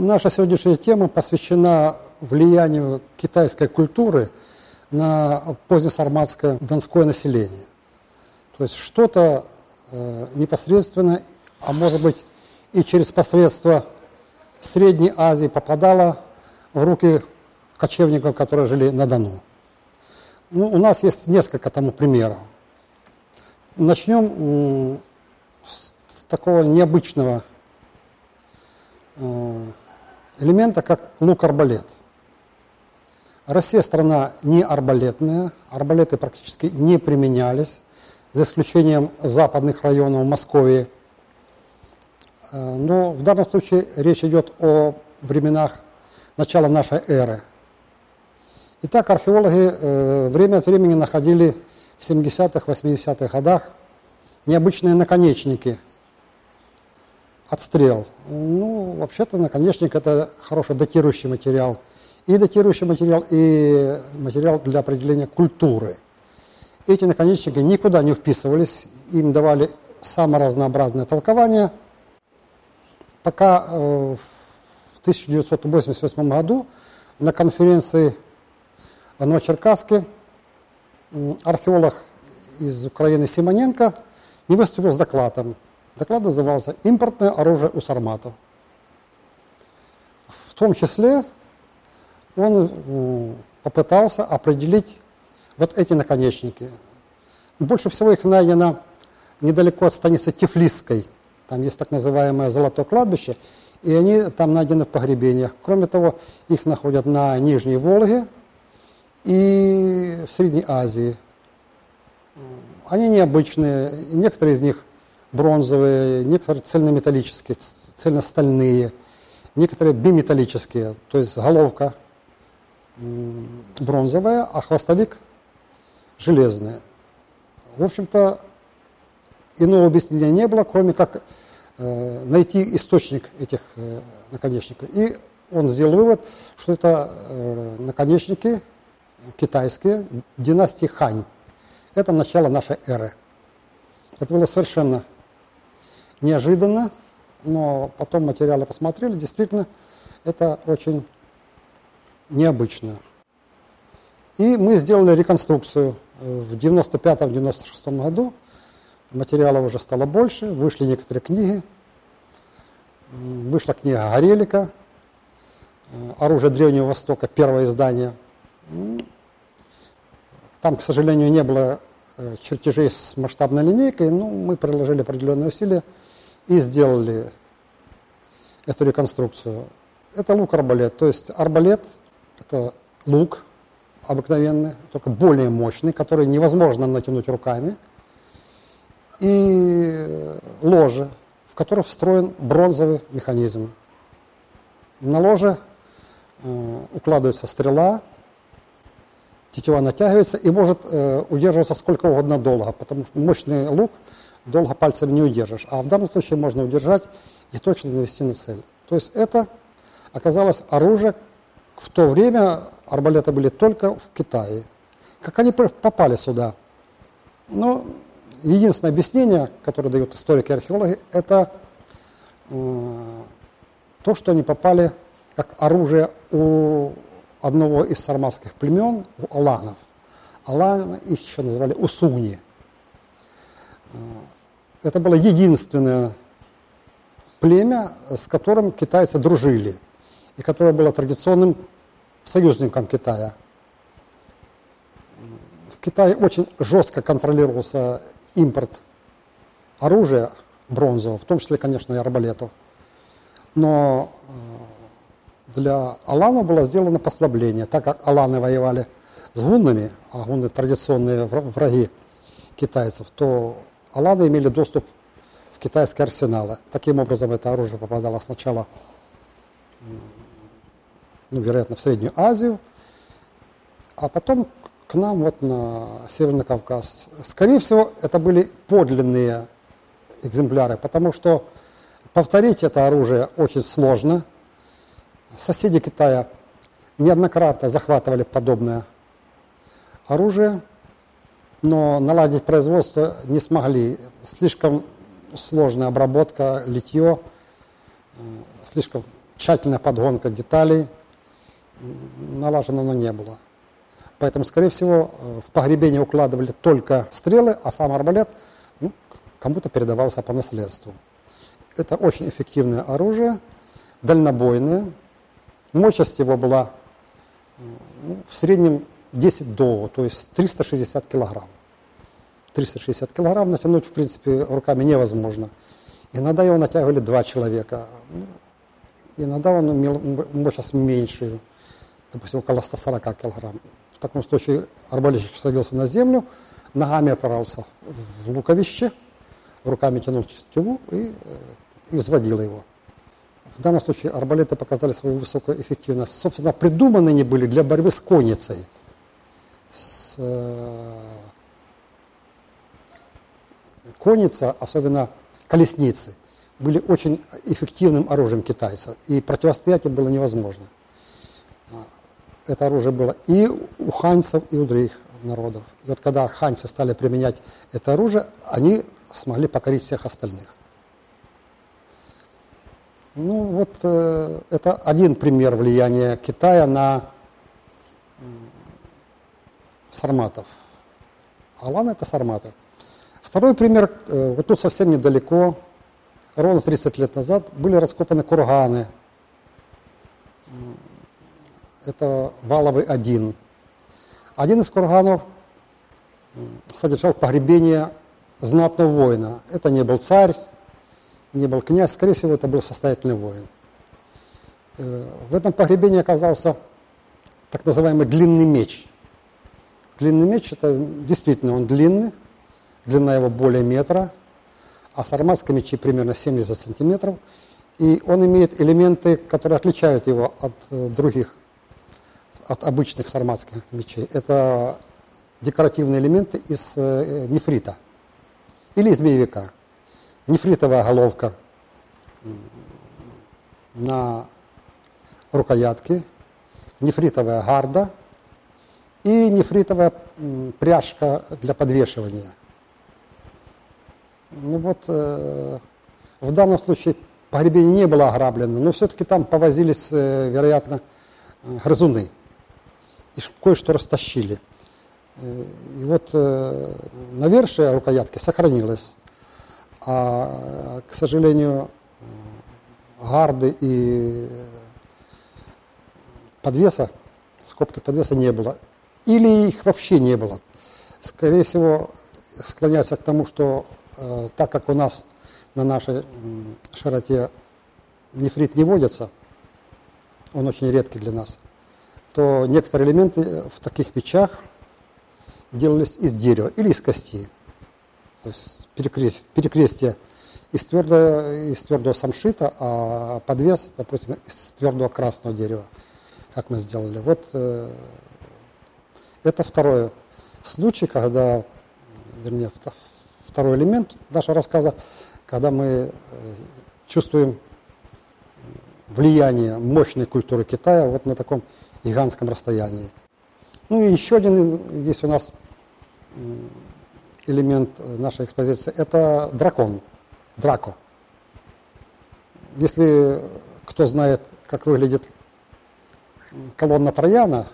Наша сегодняшняя тема посвящена влиянию китайской культуры на позднесарматское донское население. То есть что-то э, непосредственно, а может быть и через посредство Средней Азии попадало в руки кочевников, которые жили на Дону. Ну, у нас есть несколько тому примеров. Начнем с такого необычного э, элемента, как лук-арбалет. Россия страна не арбалетная, арбалеты практически не применялись, за исключением западных районов Москвы. Э, но в данном случае речь идет о временах начала нашей эры. Итак, археологи э, время от времени находили в 70-х, 80-х годах необычные наконечники от стрел. Ну, вообще-то наконечник это хороший датирующий материал. И датирующий материал, и материал для определения культуры. Эти наконечники никуда не вписывались, им давали самое разнообразное толкование, пока э, в 1988 году на конференции в Новочеркасске археолог из Украины Симоненко не выступил с докладом. Доклад назывался «Импортное оружие у сарматов». В том числе он попытался определить вот эти наконечники. Больше всего их найдено недалеко от станицы Тифлисской. Там есть так называемое Золотое кладбище, и они там найдены в погребениях. Кроме того, их находят на Нижней Волге и в Средней Азии – они необычные, некоторые из них бронзовые, некоторые цельнометаллические, цельностальные, некоторые биметаллические, то есть головка бронзовая, а хвостовик железный. В общем-то, иного объяснения не было, кроме как э, найти источник этих э, наконечников. И он сделал вывод, что это э, наконечники китайские династии Хань. Это начало нашей эры. Это было совершенно неожиданно, но потом материалы посмотрели, действительно, это очень необычно. И мы сделали реконструкцию в 95-96 году. Материалов уже стало больше, вышли некоторые книги. Вышла книга Горелика «Оружие Древнего Востока», первое издание. Там, к сожалению, не было э, чертежей с масштабной линейкой, но мы приложили определенные усилия и сделали эту реконструкцию. Это лук-арбалет, то есть арбалет – это лук обыкновенный, только более мощный, который невозможно натянуть руками, и ложе, в которое встроен бронзовый механизм. На ложе э, укладывается стрела, тетива натягивается и может э, удерживаться сколько угодно долго, потому что мощный лук долго пальцем не удержишь. А в данном случае можно удержать и точно навести на цель. То есть это оказалось оружие, в то время арбалеты были только в Китае. Как они попали сюда? Ну, единственное объяснение, которое дают историки и археологи, это то, что они попали как оружие у одного из сарматских племен, у аланов. Аланы их еще называли усуни. Это было единственное племя, с которым китайцы дружили, и которое было традиционным союзником Китая. В Китае очень жестко контролировался импорт оружия бронзового, в том числе, конечно, и арбалетов. Но э, для Алана было сделано послабление, так как Аланы воевали с гуннами, а гунны традиционные враги китайцев, то Аланы имели доступ в китайские арсеналы. Таким образом, это оружие попадало сначала, ну, вероятно, в Среднюю Азию, а потом к нам вот на Северный Кавказ. Скорее всего, это были подлинные экземпляры, потому что повторить это оружие очень сложно – Соседи Китая неоднократно захватывали подобное оружие, но наладить производство не смогли. Слишком сложная обработка, литье, слишком тщательная подгонка деталей налажено но не было. Поэтому, скорее всего, э, в погребение укладывали только стрелы, а сам арбалет ну, кому-то передавался по наследству. Это очень эффективное оружие, дальнобойное. Мощность его была ну, в среднем 10 до, то есть 360 килограмм. 360 килограмм натянуть, в принципе, руками невозможно. Иногда его натягивали два человека. Ну, иногда он имел мощность меньшую, допустим, около 140 килограмм. В таком случае арбалетчик садился на землю, ногами опирался в луковище, руками тянул тетиву и, э, и взводил его. В данном случае арбалеты показали свою высокую эффективность. Собственно, придуманы они были для борьбы с конницей. Э, конница, особенно колесницы, были очень эффективным оружием китайцев, и противостоять им было невозможно. Это оружие было и у ханьцев, и у других народов. И вот когда ханьцы стали применять это оружие, они смогли покорить всех остальных. Ну вот э, это один пример влияния Китая на сарматов. Алан это сарматы. Второй пример, э, вот тут совсем недалеко, ровно 30 лет назад, были раскопаны курганы. Это Валовый один. Один из курганов содержал погребение знатного воина. Это не был царь, не был князь, скорее всего, это был состоятельный воин. Э, в этом погребении оказался так называемый длинный меч. Длинный меч, это действительно он длинный, длина его более метра, а сарматские мечи примерно 70 сантиметров. И он имеет элементы, которые отличают его от э, других, от обычных сарматских мечей. Это декоративные элементы из э, нефрита или из змеевика нефритовая головка на рукоятке, нефритовая гарда и нефритовая пряжка для подвешивания. Ну вот, э, в данном случае погребение не было ограблено, но все-таки там повозились, э, вероятно, э, грызуны. И кое-что растащили. Э, и вот э, навершие рукоятки сохранилось. А, к сожалению, гарды и подвеса, скобки подвеса не было. Или их вообще не было. Скорее всего, склоняюсь к тому, что э, так как у нас на нашей широте нефрит не водится, он очень редкий для нас, то некоторые элементы в таких печах делались из дерева или из костей. То есть перекрестие, перекрестие из твердого, из твердого самшита, а подвес, допустим, из твердого красного дерева, как мы сделали. Вот э, это второй случай, когда, вернее, второй элемент нашего рассказа, когда мы э, чувствуем влияние мощной культуры Китая вот на таком гигантском расстоянии. Ну и еще один здесь у нас элемент нашей экспозиции – это дракон, драко. Если кто знает, как выглядит колонна Трояна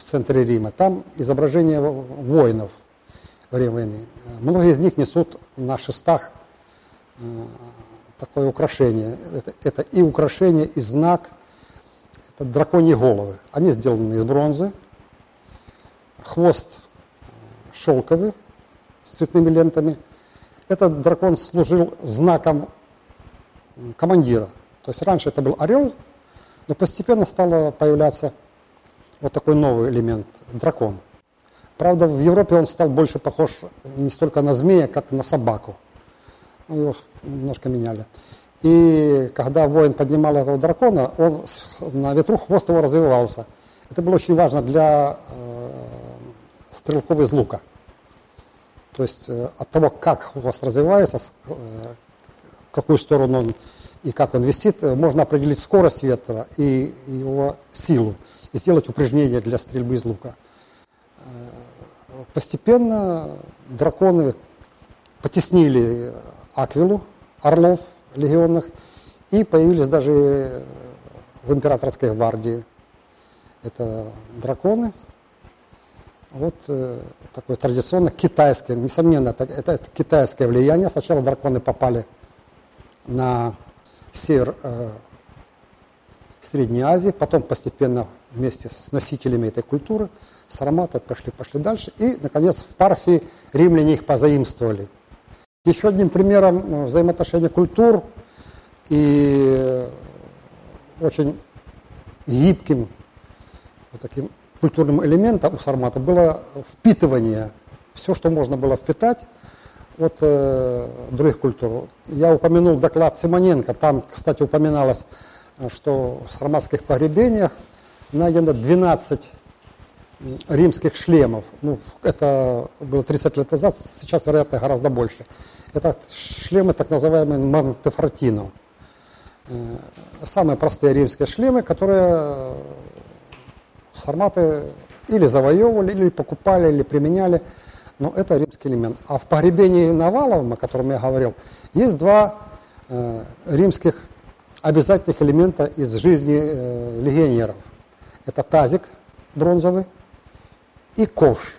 в центре Рима, там изображение воинов во время войны. Многие из них несут на шестах э, такое украшение. Это, это и украшение, и знак. Это драконьи головы. Они сделаны из бронзы. Хвост шелковый, с цветными лентами. Этот дракон служил знаком командира. То есть раньше это был орел, но постепенно стало появляться вот такой новый элемент – дракон. Правда, в Европе он стал больше похож не столько на змея, как на собаку. Ну, его немножко меняли. И когда воин поднимал этого дракона, он на ветру хвост его развивался. Это было очень важно для э, стрелков из лука. То есть э, от того, как вас развивается, э, в какую сторону он и как он висит, э, можно определить скорость ветра и его силу, и сделать упражнение для стрельбы из лука. Постепенно драконы потеснили Аквилу, орлов легионных, и появились даже в императорской гвардии. Это драконы. Вот э, такое традиционно китайское, несомненно, это, это, это китайское влияние. Сначала драконы попали на север э, Средней Азии, потом постепенно вместе с носителями этой культуры, сараматы пошли, пошли дальше. И, наконец, в Парфии римляне их позаимствовали. Еще одним примером э, взаимоотношения культур и очень гибким вот таким культурным элементом у сармата было впитывание, все, что можно было впитать от э, других культур. Я упомянул доклад Симоненко, там, кстати, упоминалось, что в сарматских погребениях найдено 12 римских шлемов. Ну, это было 30 лет назад, сейчас, вероятно, гораздо больше. Это шлемы так называемые Монтефортино. Э, самые простые римские шлемы, которые сарматы или завоевывали, или покупали, или применяли. Но это римский элемент. А в погребении Наваловым, о котором я говорил, есть два э, римских обязательных элемента из жизни э, легионеров. Это тазик бронзовый и ковш.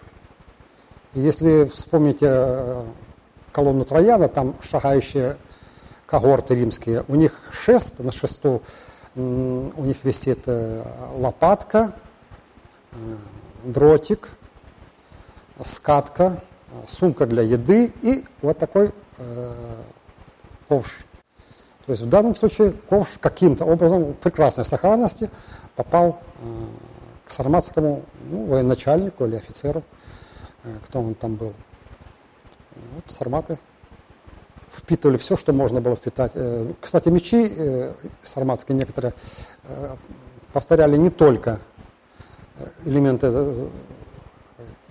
Если вспомните э, колонну Трояна, там шагающие когорты римские, у них шест, на шесту у них висит э, лопатка, э, дротик, скатка, сумка для еды и вот такой ковш. То есть в данном случае ковш каким-то образом в прекрасной сохранности попал э, к сарматскому ну, военачальнику или офицеру, э, кто он там был. Вот сарматы впитывали все, что можно было впитать. Э, кстати, мечи сарматские некоторые повторяли не только элементы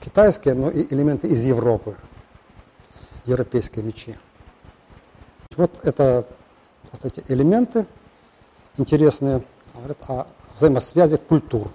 китайские, но и элементы из Европы, европейские мечи. Вот это вот эти элементы интересные говорят о взаимосвязи культур.